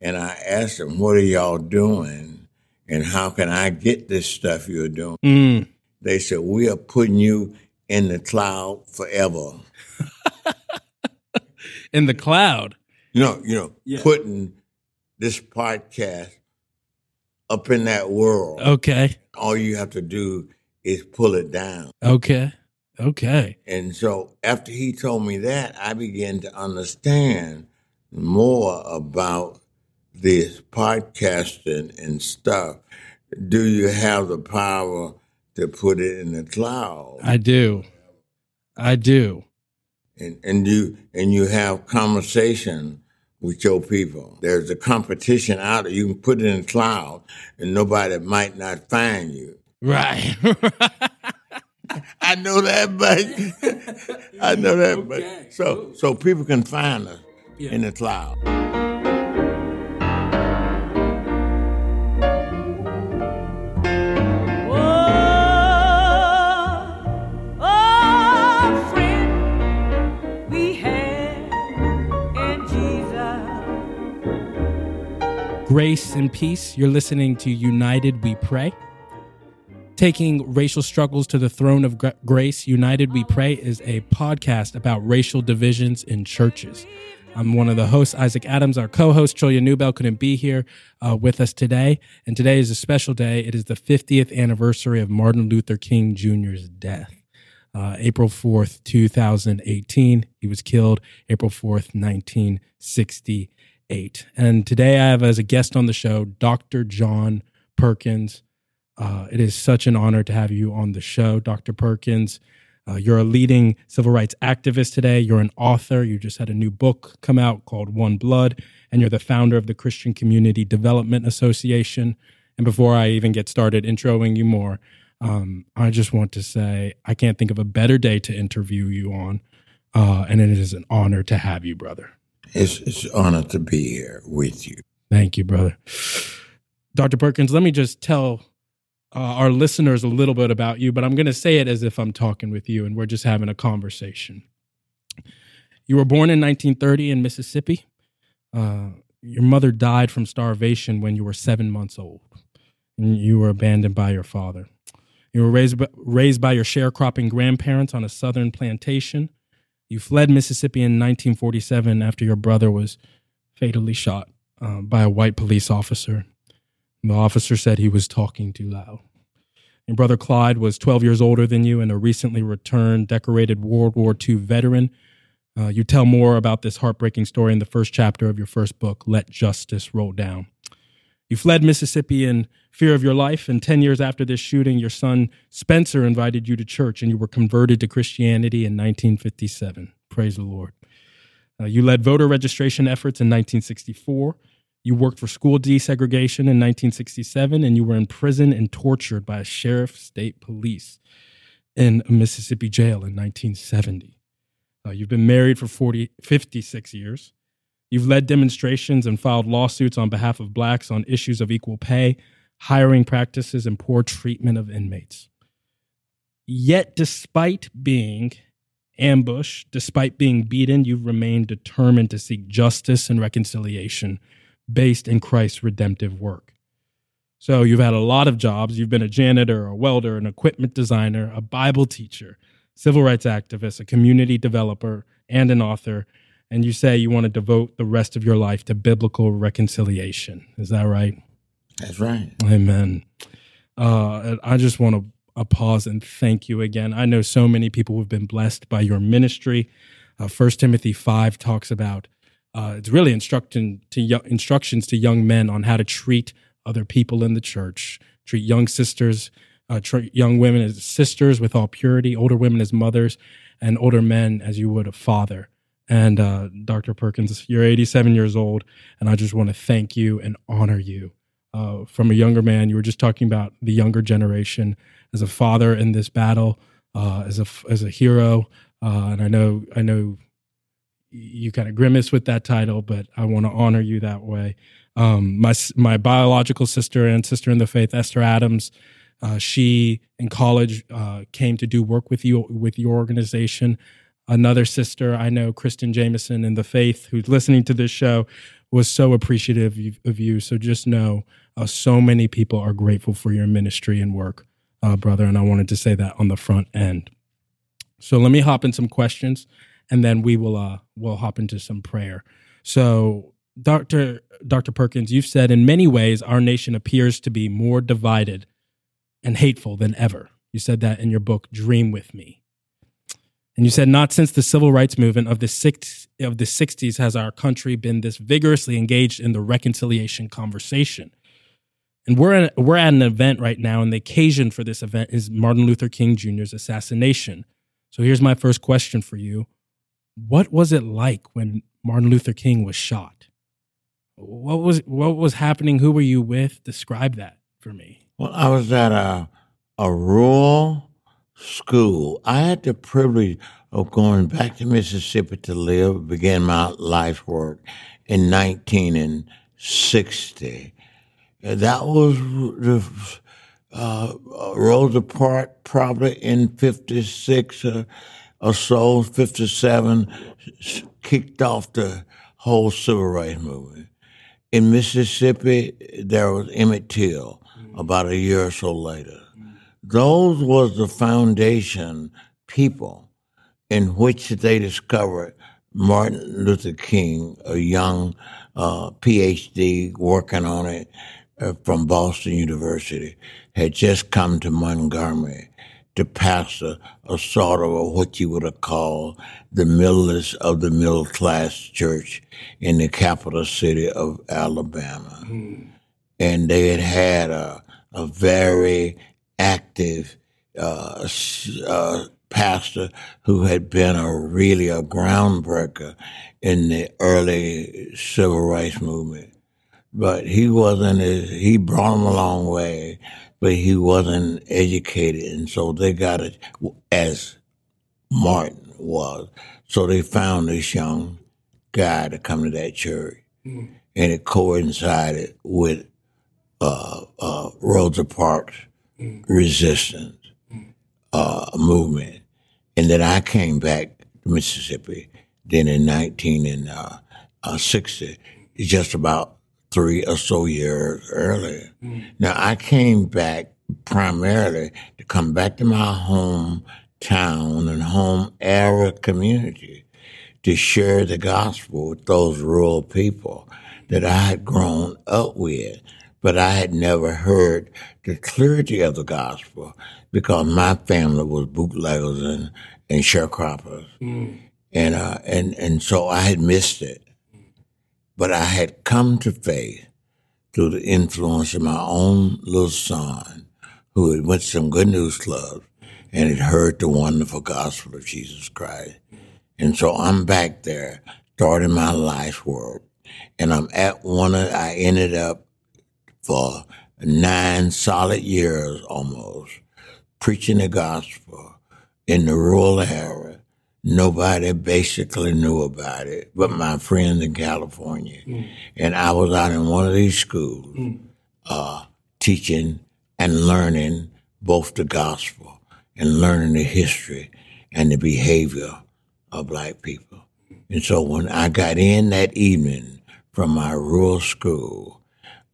and I asked them, "What are y'all doing, and how can I get this stuff you're doing?" Mm. They said, "We are putting you in the cloud forever." In the cloud. You know, you know, Yeah. putting this podcast up in that world. Okay. All you have to do is pull it down. Okay. Okay. And so after he told me that, I began to understand more about this podcasting and stuff. Do you have the power to put it in the cloud? I do. I do. and, and you and you have conversation with your people. There's a competition out there. You can put it in the cloud and nobody might not find you. Right. I know that, but I know that, Okay. but so so people can find us Yeah. in the cloud. Grace and peace. You're listening to United We Pray. Taking racial struggles to the throne of grace, United We Pray is a podcast about racial divisions in churches. I'm one of the hosts, Isaac Adams. Our co host, Trillia Newbell, couldn't be here uh, with us today. And today is a special day. It is the 50th anniversary of Martin Luther King Jr.'s death. Uh, April 4th, 2018. He was killed April 4th, 1968. And today I have as a guest on the show Dr. John Perkins. Uh, it is such an honor to have you on the show, Dr. Perkins. Uh, you're a leading civil rights activist today. You're an author. You just had a new book come out called One Blood, and you're the founder of the Christian Community Development Association. And before I even get started introing you more, um, I just want to say I can't think of a better day to interview you on. Uh, and it is an honor to have you, brother. It's it's an honor to be here with you. Thank you, brother. Dr. Perkins, let me just tell uh, our listeners a little bit about you, but I'm going to say it as if I'm talking with you and we're just having a conversation. You were born in 1930 in Mississippi. Uh, your mother died from starvation when you were seven months old, and you were abandoned by your father. You were raised, by- raised by your sharecropping grandparents on a southern plantation. You fled Mississippi in 1947 after your brother was fatally shot uh, by a white police officer. The officer said he was talking too loud. Your brother Clyde was 12 years older than you and a recently returned decorated World War II veteran. Uh, you tell more about this heartbreaking story in the first chapter of your first book, Let Justice Roll Down. You fled Mississippi in fear of your life, and 10 years after this shooting, your son Spencer invited you to church, and you were converted to Christianity in 1957. Praise the Lord. Uh, you led voter registration efforts in 1964. You worked for school desegregation in 1967, and you were in prison and tortured by a sheriff state police in a Mississippi jail in 1970. Uh, you've been married for 40, 56 years. You've led demonstrations and filed lawsuits on behalf of blacks on issues of equal pay, hiring practices, and poor treatment of inmates. Yet, despite being ambushed, despite being beaten, you've remained determined to seek justice and reconciliation based in Christ's redemptive work. So, you've had a lot of jobs. You've been a janitor, a welder, an equipment designer, a Bible teacher, civil rights activist, a community developer, and an author. And you say you want to devote the rest of your life to biblical reconciliation. Is that right? That's right. Amen. Uh, I just want to uh, pause and thank you again. I know so many people who have been blessed by your ministry. Uh, First Timothy five talks about uh, it's really instruction to yo- instructions to young men on how to treat other people in the church, treat young sisters, uh, treat young women as sisters with all purity, older women as mothers, and older men as you would a father. And uh, Dr. Perkins, you're 87 years old, and I just want to thank you and honor you uh, from a younger man. You were just talking about the younger generation as a father in this battle, uh, as a as a hero, uh, and I know I know you kind of grimace with that title, but I want to honor you that way. Um, my my biological sister and sister in the faith, Esther Adams, uh, she in college uh, came to do work with you with your organization. Another sister I know, Kristen Jameson in the faith, who's listening to this show, was so appreciative of you. So just know, uh, so many people are grateful for your ministry and work, uh, brother. And I wanted to say that on the front end. So let me hop in some questions, and then we will uh, we'll hop into some prayer. So, Doctor Doctor Perkins, you've said in many ways our nation appears to be more divided and hateful than ever. You said that in your book, Dream with Me. And you said, not since the civil rights movement of the, six, of the 60s has our country been this vigorously engaged in the reconciliation conversation. And we're at, we're at an event right now, and the occasion for this event is Martin Luther King Jr.'s assassination. So here's my first question for you What was it like when Martin Luther King was shot? What was what was happening? Who were you with? Describe that for me. Well, I was at a a rural school. I had the privilege of going back to Mississippi to live, began my life work in 1960. That was the uh, Rosa Parks probably in 56 uh, or so, 57, kicked off the whole civil rights movement. In Mississippi, there was Emmett Till about a year or so later. Those was the foundation people in which they discovered Martin Luther King, a young uh, PhD working on it uh, from Boston University, had just come to Montgomery to pastor a sort of a, what you would have called the middlest of the middle class church in the capital city of Alabama. Mm. And they had had a, a very active uh, uh, pastor who had been a really a groundbreaker in the early civil rights movement. But he wasn't as, he brought him a long way, but he wasn't educated. And so they got it as Martin was. So they found this young guy to come to that church. Mm. And it coincided with uh, uh, Rosa Parks resistance uh, movement. And then I came back to Mississippi then in 1960, uh, just about three or so years earlier. Mm. Now, I came back primarily to come back to my hometown and home area community to share the gospel with those rural people that I had grown up with but I had never heard the clarity of the gospel because my family was bootleggers and, and sharecroppers. Mm. And, uh, and, and so I had missed it. But I had come to faith through the influence of my own little son who had went to some good news clubs and had heard the wonderful gospel of Jesus Christ. And so I'm back there starting my life work. And I'm at one of, I ended up for nine solid years almost, preaching the gospel in the rural area. Nobody basically knew about it but my friends in California. Mm. And I was out in one of these schools mm. uh, teaching and learning both the gospel and learning the history and the behavior of black people. And so when I got in that evening from my rural school,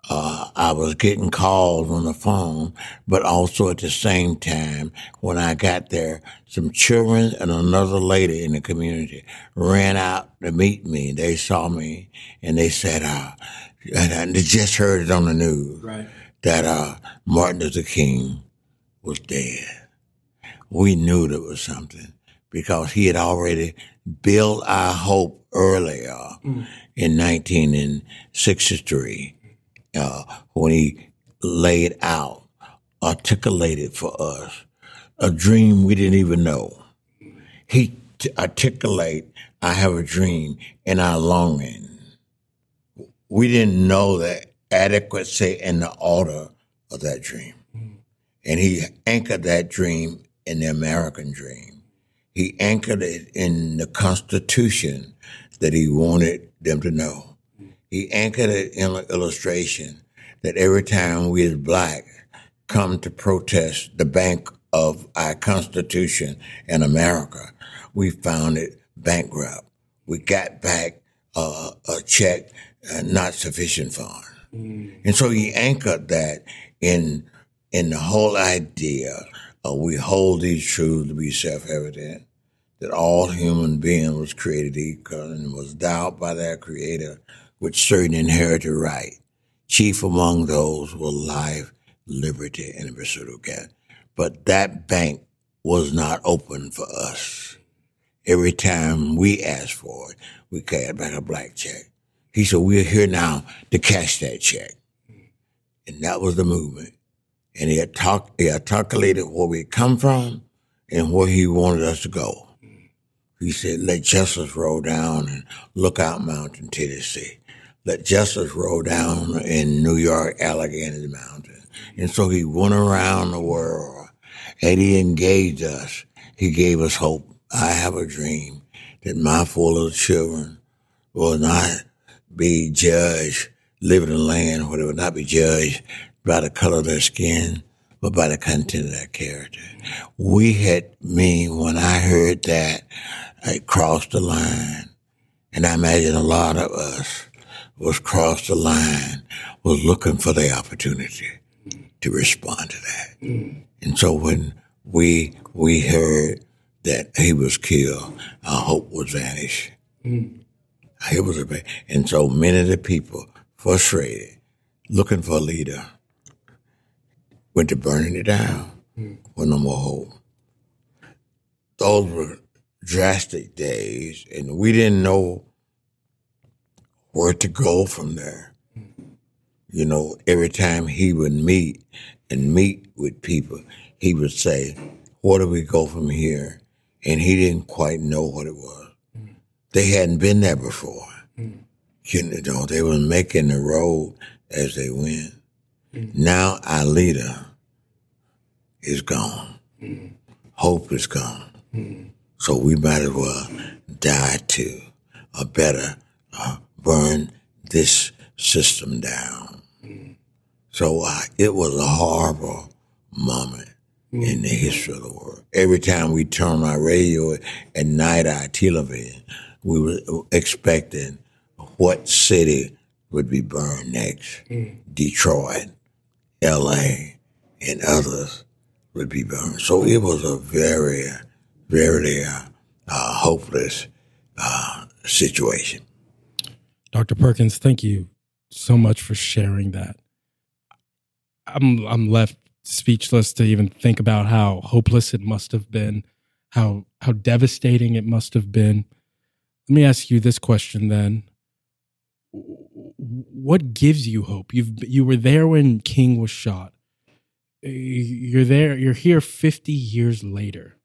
uh, I was getting calls on the phone, but also at the same time, when I got there, some children and another lady in the community ran out to meet me. They saw me and they said, uh, and they just heard it on the news right. that uh, Martin Luther King was dead. We knew there was something because he had already built our hope earlier mm. in 1963 uh, when he laid out, articulated for us a dream we didn't even know. He t- articulate, I have a dream and our longing. We didn't know the adequacy and the order of that dream. And he anchored that dream in the American dream. He anchored it in the Constitution that he wanted them to know he anchored it in an illustration that every time we as black come to protest the bank of our Constitution in America, we found it bankrupt. We got back uh, a check uh, not sufficient funds. And so he anchored that in in the whole idea of we hold these truths to be self-evident that all human being was created equal and was endowed by their creator with certain inherited right. Chief among those were life, liberty, and the pursuit of God. But that bank was not open for us. Every time we asked for it, we carried back a black check. He said, We're here now to cash that check. And that was the movement. And he, talk, he articulated where we come from and where he wanted us to go. He said, let justice roll down in Lookout Mountain, Tennessee. Let justice roll down in New York, Allegheny Mountain. And so he went around the world and he engaged us. He gave us hope. I have a dream that my four little children will not be judged, live in a land where they will not be judged by the color of their skin, but by the content of their character. We had me when I heard that, I crossed the line. And I imagine a lot of us was crossed the line, was looking for the opportunity to respond to that. And so when we we heard that he was killed, our hope was vanished. It was a and so many of the people frustrated, looking for a leader, went to burning it down with no more hope. Those were drastic days, and we didn't know where to go from there. You know, every time he would meet and meet with people, he would say, Where do we go from here? And he didn't quite know what it was. They hadn't been there before. You know, they were making the road as they went. Now our leader is gone. Hope is gone. So we might as well die to a better, uh, burn this system down. So it was a horrible moment in the history of the world. Every time we turned our radio at night, our television, we were expecting what city would be burned next. Detroit, L.A., and others would be burned. So it was a very, very uh, uh, hopeless situation. Dr. Perkins, thank you so much for sharing that. I'm I'm left speechless to even think about how hopeless it must have been, how how devastating it must have been. Let me ask you this question then. What gives you hope? You've you were there when King was shot. You're there, you're here 50 years later.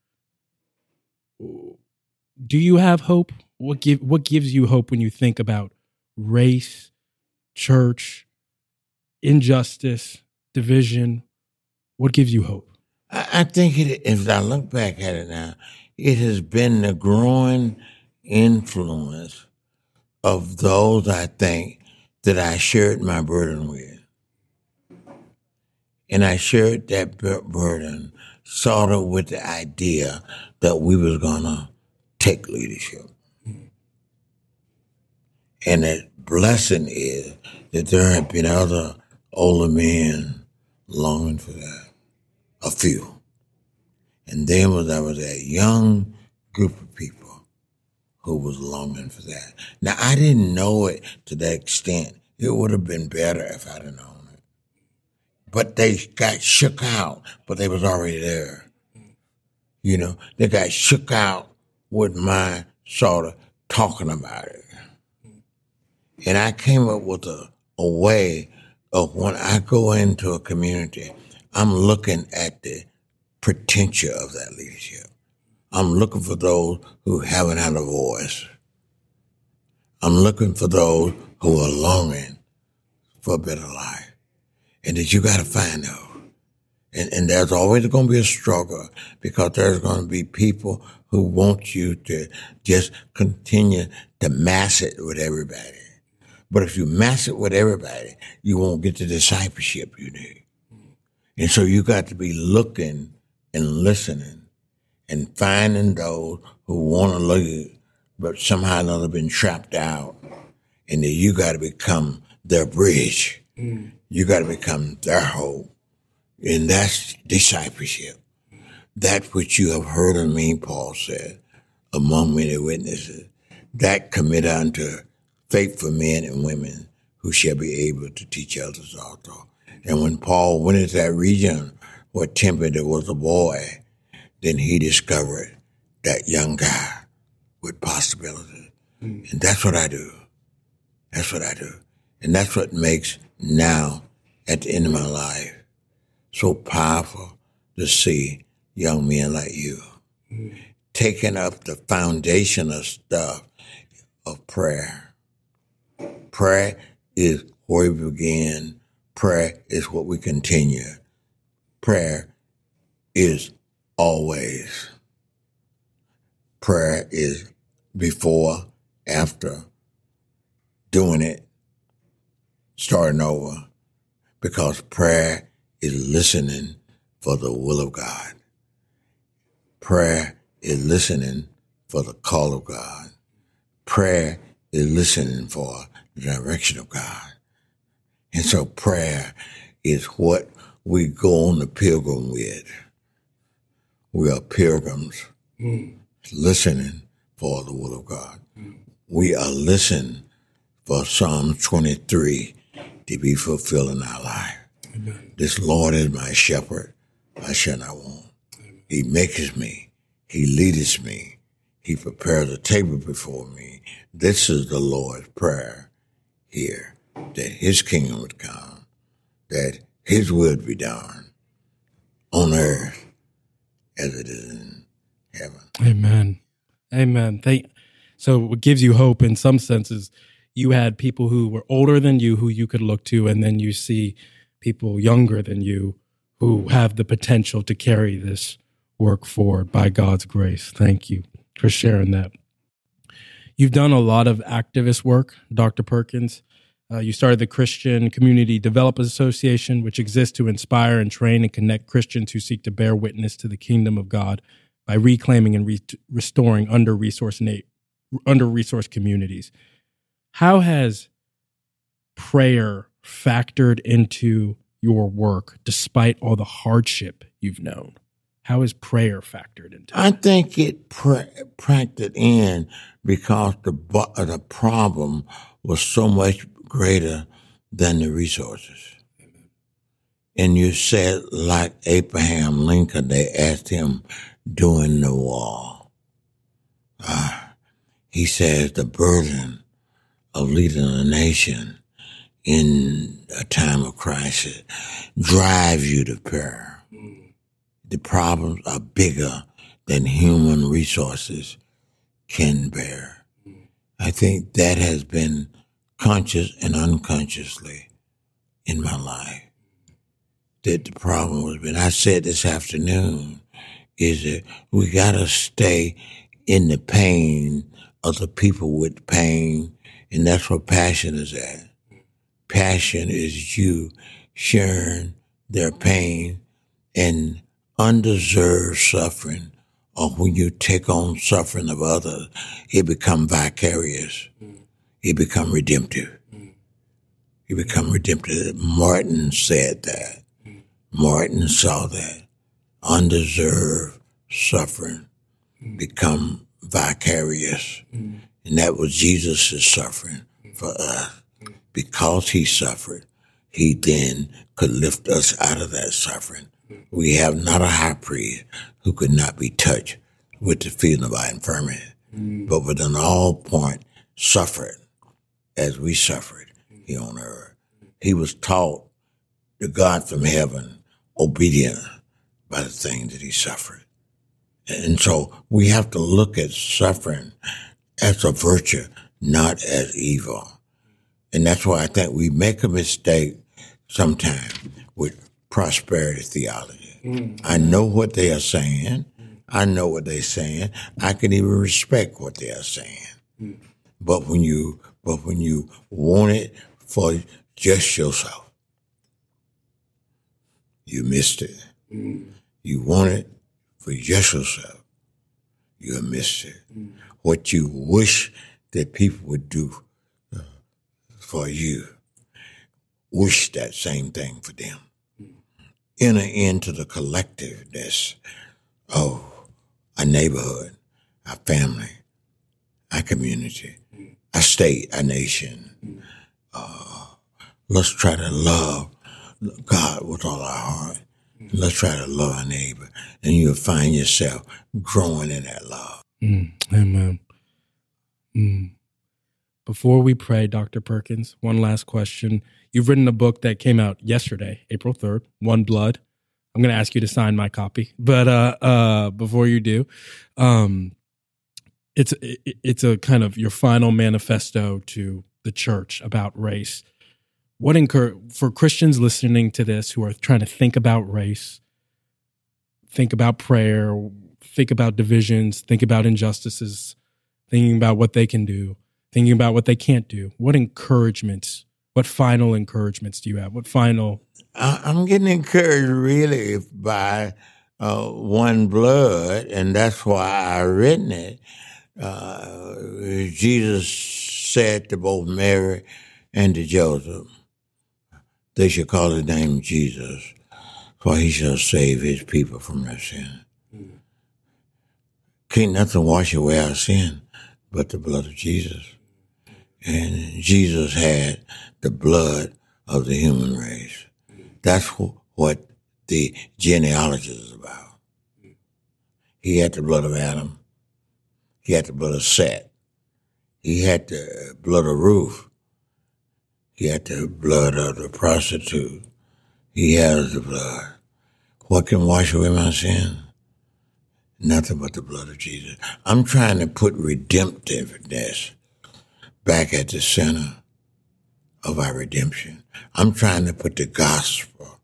Do you have hope? What give what gives you hope when you think about race, church, injustice, division? What gives you hope? I, think it, if I look back at it now, it has been the growing influence of those I think that I shared my burden with. And I shared that burden sort of with the idea that we was gonna take leadership. And the blessing is that there have been other older men longing for that, a few. And then was there was a young group of people who was longing for that. Now I didn't know it to that extent. It would have been better if I'd have known it. But they got shook out, but they was already there. You know, they got shook out with my sort of talking about it. And I came up with a, a way of when I go into a community, I'm looking at the potential of that leadership. I'm looking for those who haven't had a voice. I'm looking for those who are longing for a better life. And that you got to find those. And, and there's always going to be a struggle because there's going to be people who want you to just continue to mass it with everybody. But if you mass it with everybody, you won't get the discipleship you need. And so you got to be looking and listening and finding those who want to lead, but somehow or another been trapped out and that you got to become their bridge. Mm. You got to become their hope. And that's discipleship. That which you have heard of me, Paul said, among many witnesses, that commit unto faithful men and women who shall be able to teach others also. And when Paul went into that region where Timothy was a boy, then he discovered that young guy with possibilities. Hmm. And that's what I do. That's what I do. And that's what makes now, at the end of my life, so powerful to see young men like you hmm. taking up the foundational stuff of prayer. Prayer is where we begin. Prayer is what we continue. Prayer is always. Prayer is before, after, doing it, starting over, because prayer is listening for the will of God. Prayer is listening for the call of God. Prayer is listening for the direction of God. And so prayer is what we go on the pilgrim with. We are pilgrims hmm. listening for the will of God. Hmm. We are listening for Psalm 23 to be fulfilled in our life. This Lord is my shepherd, I shall not want. He maketh me, He leadeth me, He prepares a table before me. This is the Lord's prayer here, that His kingdom would come, that His will be done on earth as it is in heaven. Amen. Amen. Thank. So what gives you hope in some senses, you had people who were older than you who you could look to, and then you see people younger than you who have the potential to carry this work forward by God's grace. Thank you for sharing that. You've done a lot of activist work, Dr. Perkins. Uh, you started the Christian Community Developers Association, which exists to inspire and train and connect Christians who seek to bear witness to the kingdom of God by reclaiming and re- restoring under resourced under resourced communities. How has prayer factored into your work despite all the hardship you've known? How is prayer factored into it? I think it pra- practiced in because the bu- the problem was so much greater than the resources. And you said, like Abraham Lincoln, they asked him during the war. Uh, he says the burden of leading a nation in a time of crisis drives you to prayer. The problems are bigger than human resources can bear. I think that has been conscious and unconsciously in my life. That the problem has been, I said this afternoon, is that we gotta stay in the pain of the people with pain, and that's where passion is at. Passion is you sharing their pain and undeserved suffering, or when you take on suffering of others, it become vicarious. It become redemptive. It become redemptive. Martin said that. Martin saw that. Undeserved suffering become vicarious. And that was Jesus' suffering for us. Because he suffered, he then could lift us out of that suffering. We have not a high priest who could not be touched with the feeling of our infirmity, mm. but within all point suffered as we suffered here on earth. He was taught the God from heaven obedient by the things that he suffered. And so we have to look at suffering as a virtue, not as evil. And that's why I think we make a mistake sometimes prosperity theology. Mm. I know what they are saying. I know what they're saying. I can even respect what they are saying. Mm. But when you but when you want it for just yourself, you missed it. Mm. You want it for just yourself, you missed it. What you wish that people would do uh, for you. Wish that same thing for them. Enter into the collectiveness of a neighborhood, a family, a community, a state, a nation. Uh, let's try to love God with all our heart. Let's try to love our neighbor, and you'll find yourself growing in that love. Mm, amen. Mm. Before we pray, Dr. Perkins, one last question. You've written a book that came out yesterday, April 3rd, One Blood. I'm going to ask you to sign my copy, but uh, uh, before you do, um, it's it's a kind of your final manifesto to the church about race. What incur for Christians listening to this who are trying to think about race, think about prayer, think about divisions, think about injustices, thinking about what they can do, thinking about what they can't do. What encouragements, what final encouragements do you have? What final? I'm getting encouraged really by uh, One Blood, and that's why I written it. Uh, Jesus said to both Mary and to Joseph, they should call the name Jesus, for he shall save his people from their sin. Can't nothing wash away our sin but the blood of Jesus. And Jesus had the blood of the human race. That's wh- what the genealogy is about. He had the blood of Adam. He had the blood of Seth. He had the blood of Ruth. He had the blood of the prostitute. He has the blood. What can wash away my sin? Nothing but the blood of Jesus. I'm trying to put redemptiveness back at the center of our redemption. I'm trying to put the gospel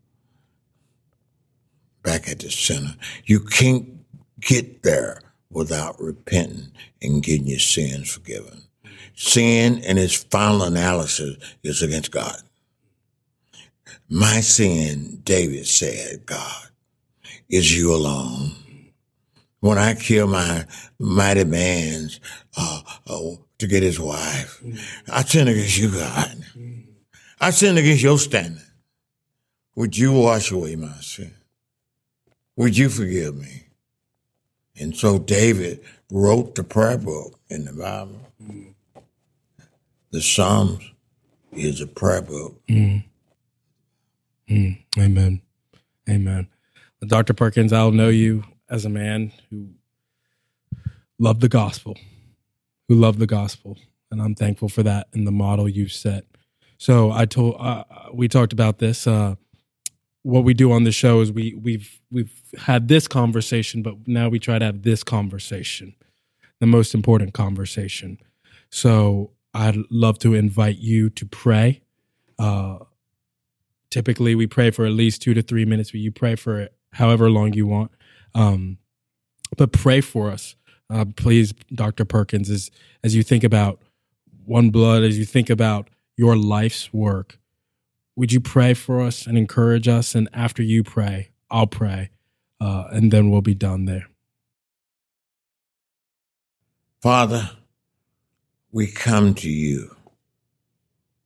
back at the center. You can't get there without repenting and getting your sins forgiven. Sin in its final analysis is against God. My sin, David said, God, is you alone. When I kill my mighty man's uh, uh, to get his wife, I sin against you, God. I sin against your standard. Would you wash away my sin? Would you forgive me? And so David wrote the prayer book in the Bible. The Psalms is a prayer book. Mm. Mm. Amen. Amen. Dr. Perkins, I'll know you as a man who loved the gospel, who loved the gospel. And I'm thankful for that and the model you set. So I told, uh, we talked about this. Uh, what we do on the show is we we've we've had this conversation, but now we try to have this conversation, the most important conversation. So I'd love to invite you to pray. Uh, typically, we pray for at least two to three minutes, but you pray for however long you want. Um, but pray for us, uh, please, Dr. Perkins, as as you think about One Blood, as you think about your life's work. Would you pray for us and encourage us? And after you pray, I'll pray, uh, and then we'll be done there. Father, we come to you.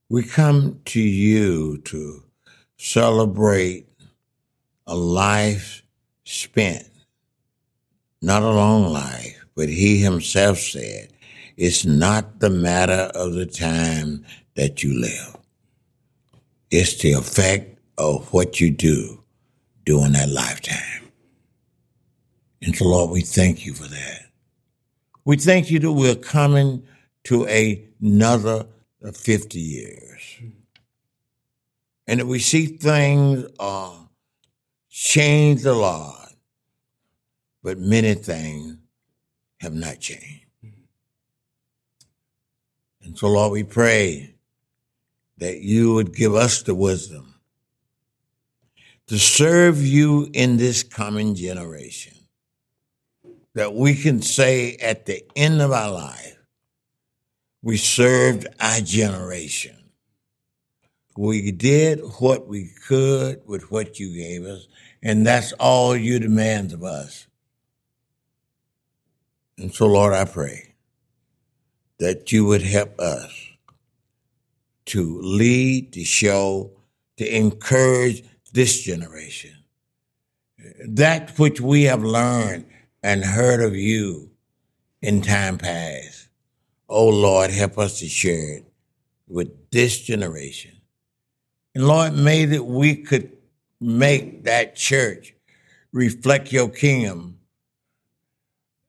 We come to you to celebrate a life spent, not a long life, but he himself said, it's not the matter of the time that you live. It's the effect of what you do during that lifetime. And so, Lord, we thank you for that. We thank you that we're coming to another 50 years. And that we see things uh, change a lot, but many things have not changed. Mm-hmm. And so, Lord, we pray that you would give us the wisdom to serve you in this coming generation. That we can say at the end of our life, we served our generation. We did what we could with what you gave us, and that's all you demand of us. And so, Lord, I pray that you would help us to lead, to show, to encourage this generation. That which we have learned and heard of you in time past. Oh Lord, help us to share it with this generation. And Lord, may that we could make that church reflect your kingdom.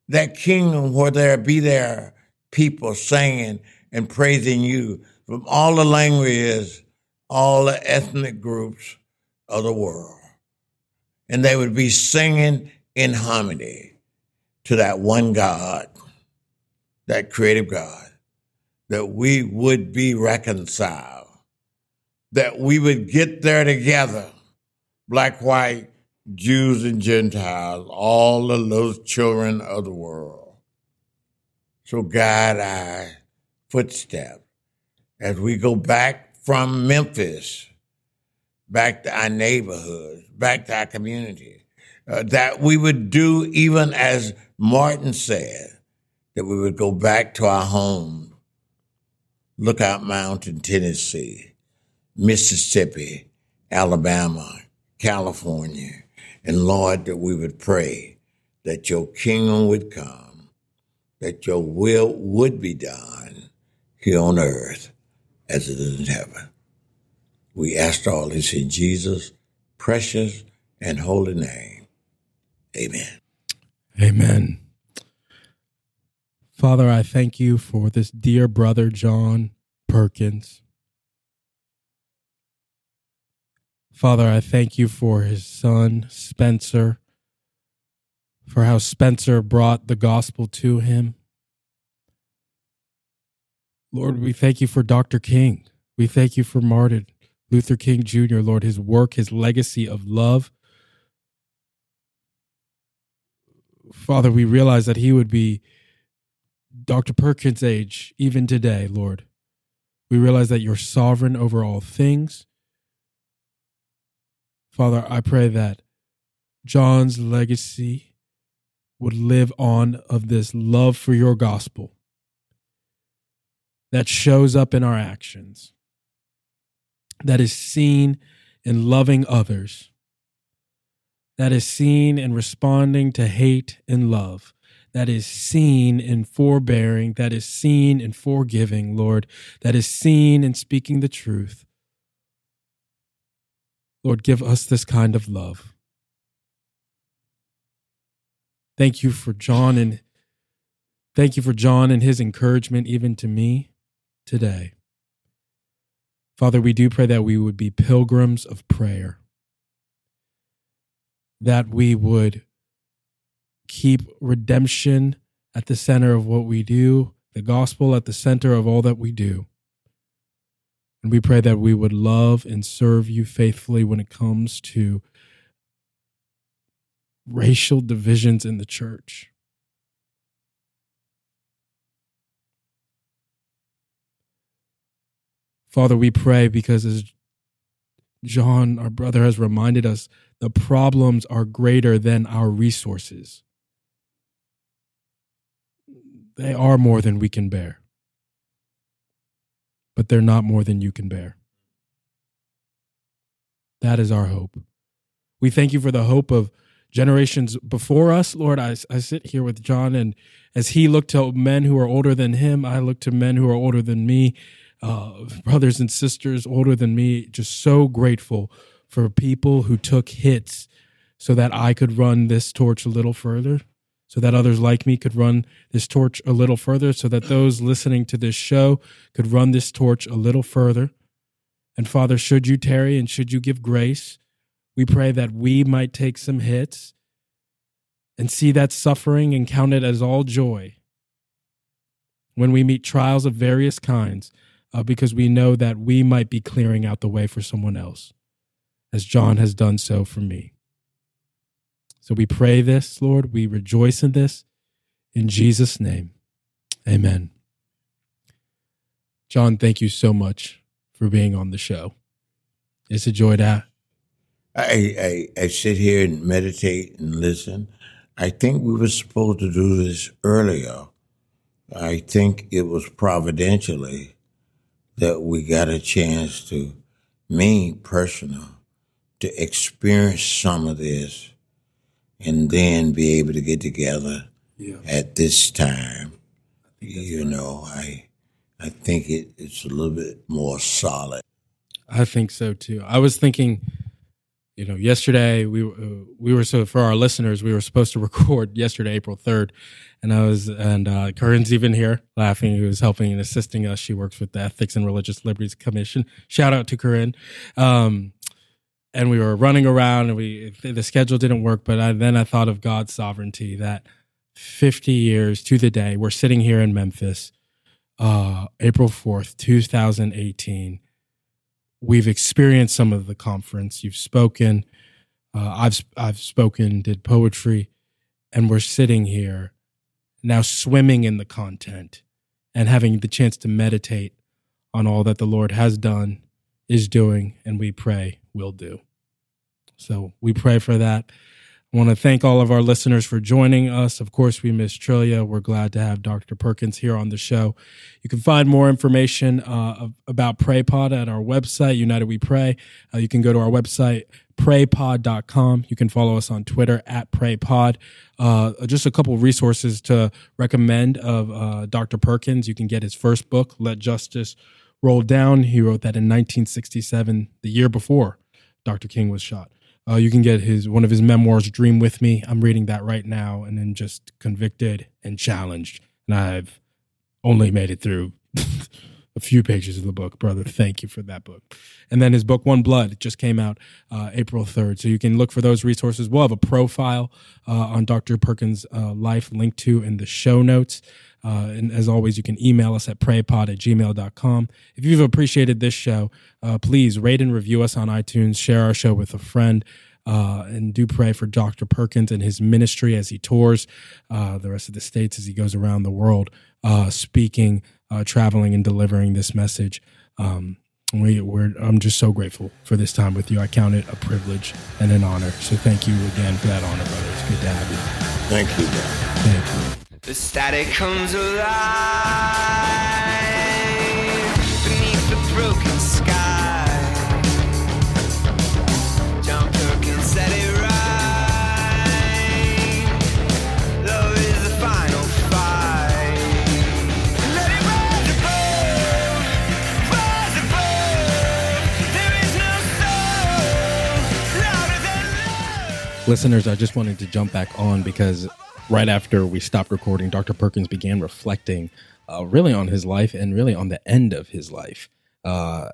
That kingdom where there be there people singing and praising you from all the languages, all the ethnic groups of the world. And they would be singing in harmony to that one God, that creative God, that we would be reconciled, that we would get there together, black, white, Jews and Gentiles, all of those children of the world. So guide our footsteps as we go back from Memphis, back to our neighborhoods, back to our community, uh, that we would do even as Martin said, that we would go back to our home, Lookout Mountain, Tennessee, Mississippi, Alabama, California, and Lord, that we would pray that your kingdom would come, that your will would be done here on earth as it is in heaven. We ask all this in Jesus' precious and holy name. Amen. Amen. Father, I thank you for this dear brother, John Perkins. Father, I thank you for his son, Spencer, for how Spencer brought the gospel to him. Lord, we thank you for Dr. King. We thank you for Martin Luther King Jr., Lord, his work, his legacy of love. Father, we realize that he would be Dr. Perkins' age even today, Lord. We realize that you're sovereign over all things. Father, I pray that John's legacy would live on of this love for your gospel that shows up in our actions, that is seen in loving others, that is seen in responding to hate and love, that is seen in forbearing, that is seen in forgiving, Lord, that is seen in speaking the truth. Lord, give us this kind of love. Thank you for John and thank you for John and his encouragement even to me today. Father, we do pray that we would be pilgrims of prayer, that we would keep redemption at the center of what we do, the gospel at the center of all that we do. And we pray that we would love and serve you faithfully when it comes to racial divisions in the church. Father, we pray because as John, our brother, has reminded us, the problems are greater than our resources. They are more than we can bear, but they're not more than you can bear. That is our hope. We thank you for the hope of generations before us. Lord, I, I sit here with John, and as he looked to men who are older than him, I look to men who are older than me uh, brothers and sisters older than me, just so grateful for people who took hits so that I could run this torch a little further, so that others like me could run this torch a little further, so that those listening to this show could run this torch a little further. And Father, should you tarry and should you give grace, we pray that we might take some hits and see that suffering and count it as all joy when we meet trials of various kinds uh, because we know that we might be clearing out the way for someone else, as John has done so for me. So we pray this, Lord. We rejoice in this. In Jesus' name, amen. John, thank you so much for being on the show. It's a joy to. I, I, I sit here and meditate and listen. I think we were supposed to do this earlier. I think it was providentially that we got a chance to, me personal, to experience some of this and then be able to get together Yeah. at this time. You know, I I think it, it's a little bit more solid. I think so too. I was thinking, you know, yesterday we uh, we were so for our listeners we were supposed to record yesterday, April third, and I was and uh, Corinne's even here laughing, who is helping and assisting us. She works with the Ethics and Religious Liberties Commission. Shout out to Corinne. Um, and we were running around, and we the schedule didn't work. But I, then I thought of God's sovereignty that fifty years to the day we're sitting here in Memphis, uh, April fourth, two thousand eighteen we've experienced some of the conference. You've spoken. Uh, I've I've spoken, did poetry, and we're sitting here now, swimming in the content and having the chance to meditate on all that the Lord has done, is doing, and we pray will do. So we pray for that. I want to thank all of our listeners for joining us. Of course, we miss Trillia. We're glad to have Dr. Perkins here on the show. You can find more information uh, about PrayPod at our website, United We Pray. Uh, you can go to our website, praypod.com. You can follow us on Twitter at PrayPod. Uh, just a couple resources to recommend of uh, Dr. Perkins. You can get his first book, Let Justice Roll Down. He wrote that in 1967, the year before Dr. King was shot. Uh, you can get his one of his memoirs, Dream with Me. I'm reading that right now, and then just convicted and challenged. And I've only made it through a few pages of the book, brother. Thank you for that book. And then his book, One Blood, just came out uh, April 3rd. So you can look for those resources. We'll have a profile uh, on Dr. Perkins' uh, life linked to in the show notes. Uh, and as always, you can email us at praypod at gmail.com. If you've appreciated this show, uh, please rate and review us on iTunes, share our show with a friend. Uh, and do pray for Dr. Perkins and his ministry as he tours uh, the rest of the states as he goes around the world, uh, speaking, uh, traveling, and delivering this message. Um, we, we're, I'm just so grateful for this time with you. I count it a privilege and an honor. So thank you again for that honor, brother. It's good to have you. Thank you, Doc. Thank you. The static comes alive Listeners, I just wanted to jump back on because right after we stopped recording, Dr. Perkins began reflecting uh, really on his life and really on the end of his life. Uh,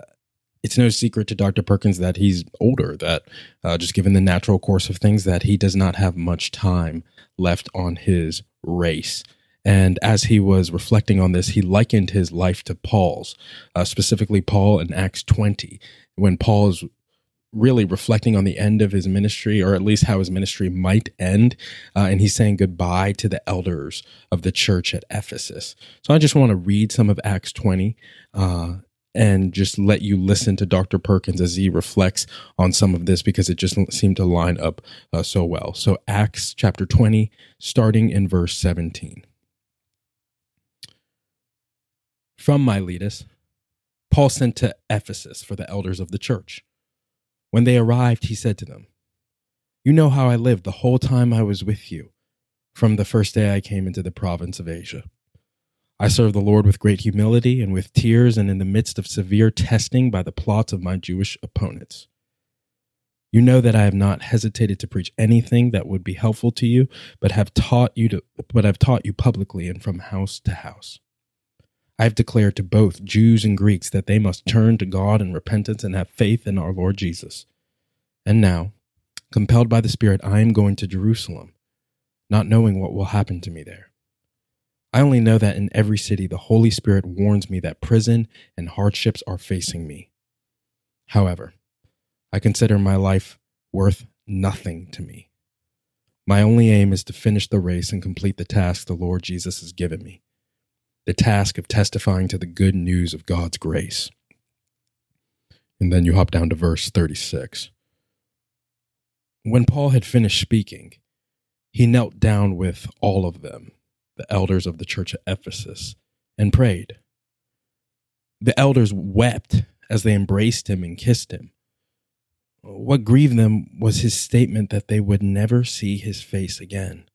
it's no secret to Dr. Perkins that he's older, that uh, just given the natural course of things, that he does not have much time left on his race. And as he was reflecting on this, he likened his life to Paul's, uh, specifically Paul in Acts 20, when Paul is really reflecting on the end of his ministry, or at least how his ministry might end. Uh, and he's saying goodbye to the elders of the church at Ephesus. So I just want to read some of Acts 20 uh, and just let you listen to Dr. Perkins as he reflects on some of this because it just seemed to line up uh, so well. So, Acts chapter 20, starting in verse 17. From Miletus, Paul sent to Ephesus for the elders of the church. When they arrived, he said to them, You know how I lived the whole time I was with you, from the first day I came into the province of Asia. I served the Lord with great humility and with tears and in the midst of severe testing by the plots of my Jewish opponents. You know that I have not hesitated to preach anything that would be helpful to you, but have taught you to but have taught you publicly and from house to house. I have declared to both Jews and Greeks that they must turn to God in repentance and have faith in our Lord Jesus. And now, compelled by the Spirit, I am going to Jerusalem, not knowing what will happen to me there. I only know that in every city the Holy Spirit warns me that prison and hardships are facing me. However, I consider my life worth nothing to me. My only aim is to finish the race and complete the task the Lord Jesus has given me the task of testifying to the good news of God's grace. And then you hop down to verse 36. When Paul had finished speaking, he knelt down with all of them, the elders of the church at Ephesus, and prayed The elders wept as they embraced him and kissed him. What grieved them was his statement that they would never see his face again.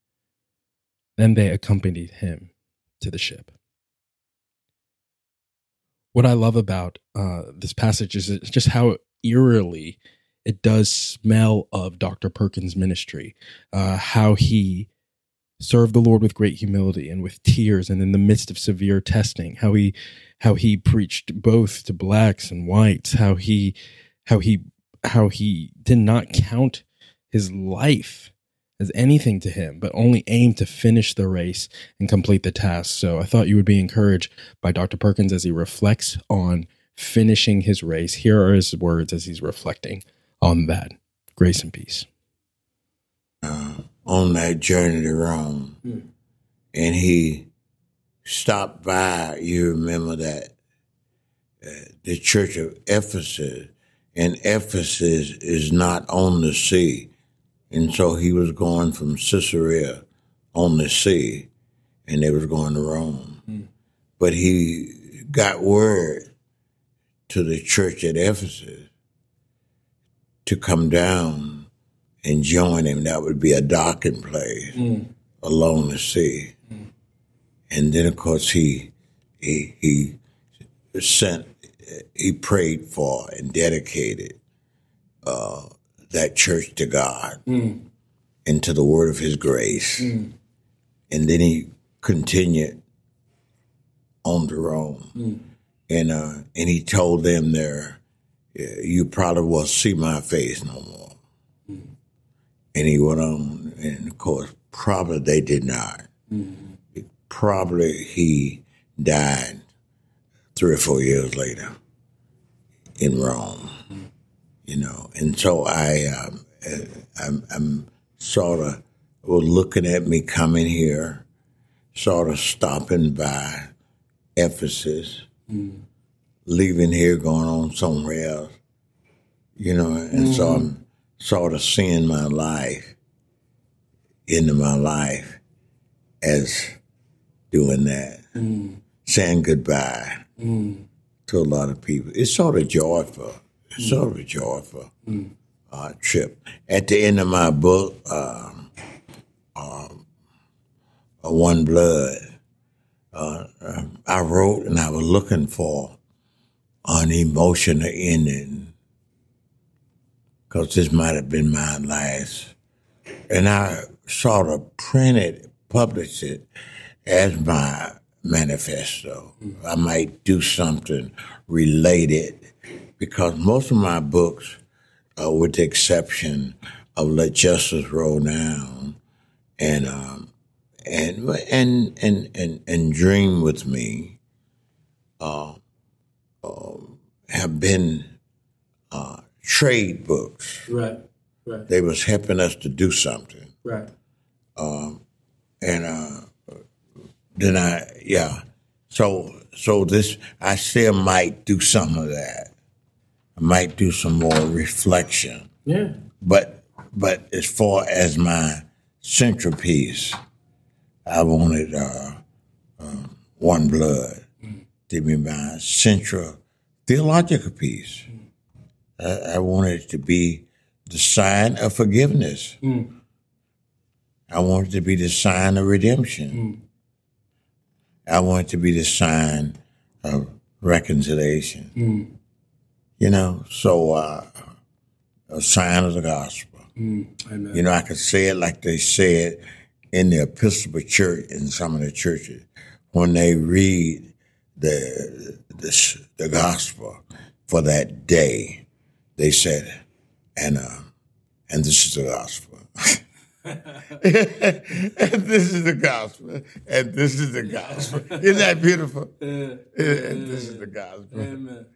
Then they accompanied him to the ship. What I love about uh, this passage is just how eerily it does smell of Dr. Perkins' ministry, uh, how he served the Lord with great humility and with tears, and in the midst of severe testing, how he how he preached both to blacks and whites, how he how he how he did not count his life as anything to him, but only aim to finish the race and complete the task. So I thought you would be encouraged by Dr. Perkins as he reflects on finishing his race. Here are his words as he's reflecting on that. Grace and peace. uh, on that journey to Rome, and he stopped by. You remember that uh, the church of Ephesus, and Ephesus is not on the sea, and so he was going from Caesarea on the sea, and they was going to Rome, hmm. but he got word to the church at Ephesus to come down and join him. That would be a docking place hmm. along the sea. Hmm. And then, of course, he he he sent he prayed for and dedicated uh, that church to God hmm. and to the word of His grace. Hmm. And then he continued on to Rome, hmm. and uh, and he told them there, "You probably won't see my face no more." And he went on, and of course, probably they did not. Probably he died three or four years later in Rome, you know. And so I, um, I'm, I'm sort of was looking at me coming here, sort of stopping by Ephesus, leaving here, going on somewhere else, you know. And so I'm sort of seeing my life into my life as doing that, saying goodbye to a lot of people. It's sort of joyful. A joyful uh, trip. At the end of my book, um, um, One Blood, uh, um, I wrote and I was looking for an emotional ending because this might have been my last. And I sort of printed, published it as my manifesto. I might do something related because most of my books, uh, with the exception of Let Justice Roll Down and um, and and and and and Dream with Me, uh, um, have been uh, trade books. Right, right, They was helping us to do something right. and uh, then I yeah. So so this I still might do some of that. I might do some more reflection, Yeah. but but as far as my centerpiece, I wanted uh, um, one blood to be my central theological piece. I, I wanted it to be the sign of forgiveness. I wanted it to be the sign of redemption. I wanted it to be the sign of reconciliation. You know, so uh, a sign of the gospel. Amen. You know, I could say it like they said in the Episcopal Church in some of the churches when they read the the, the gospel for that day. They said, and uh, and this is the gospel. and this is the gospel. And this is the gospel. Isn't that beautiful? and this is the gospel. Amen.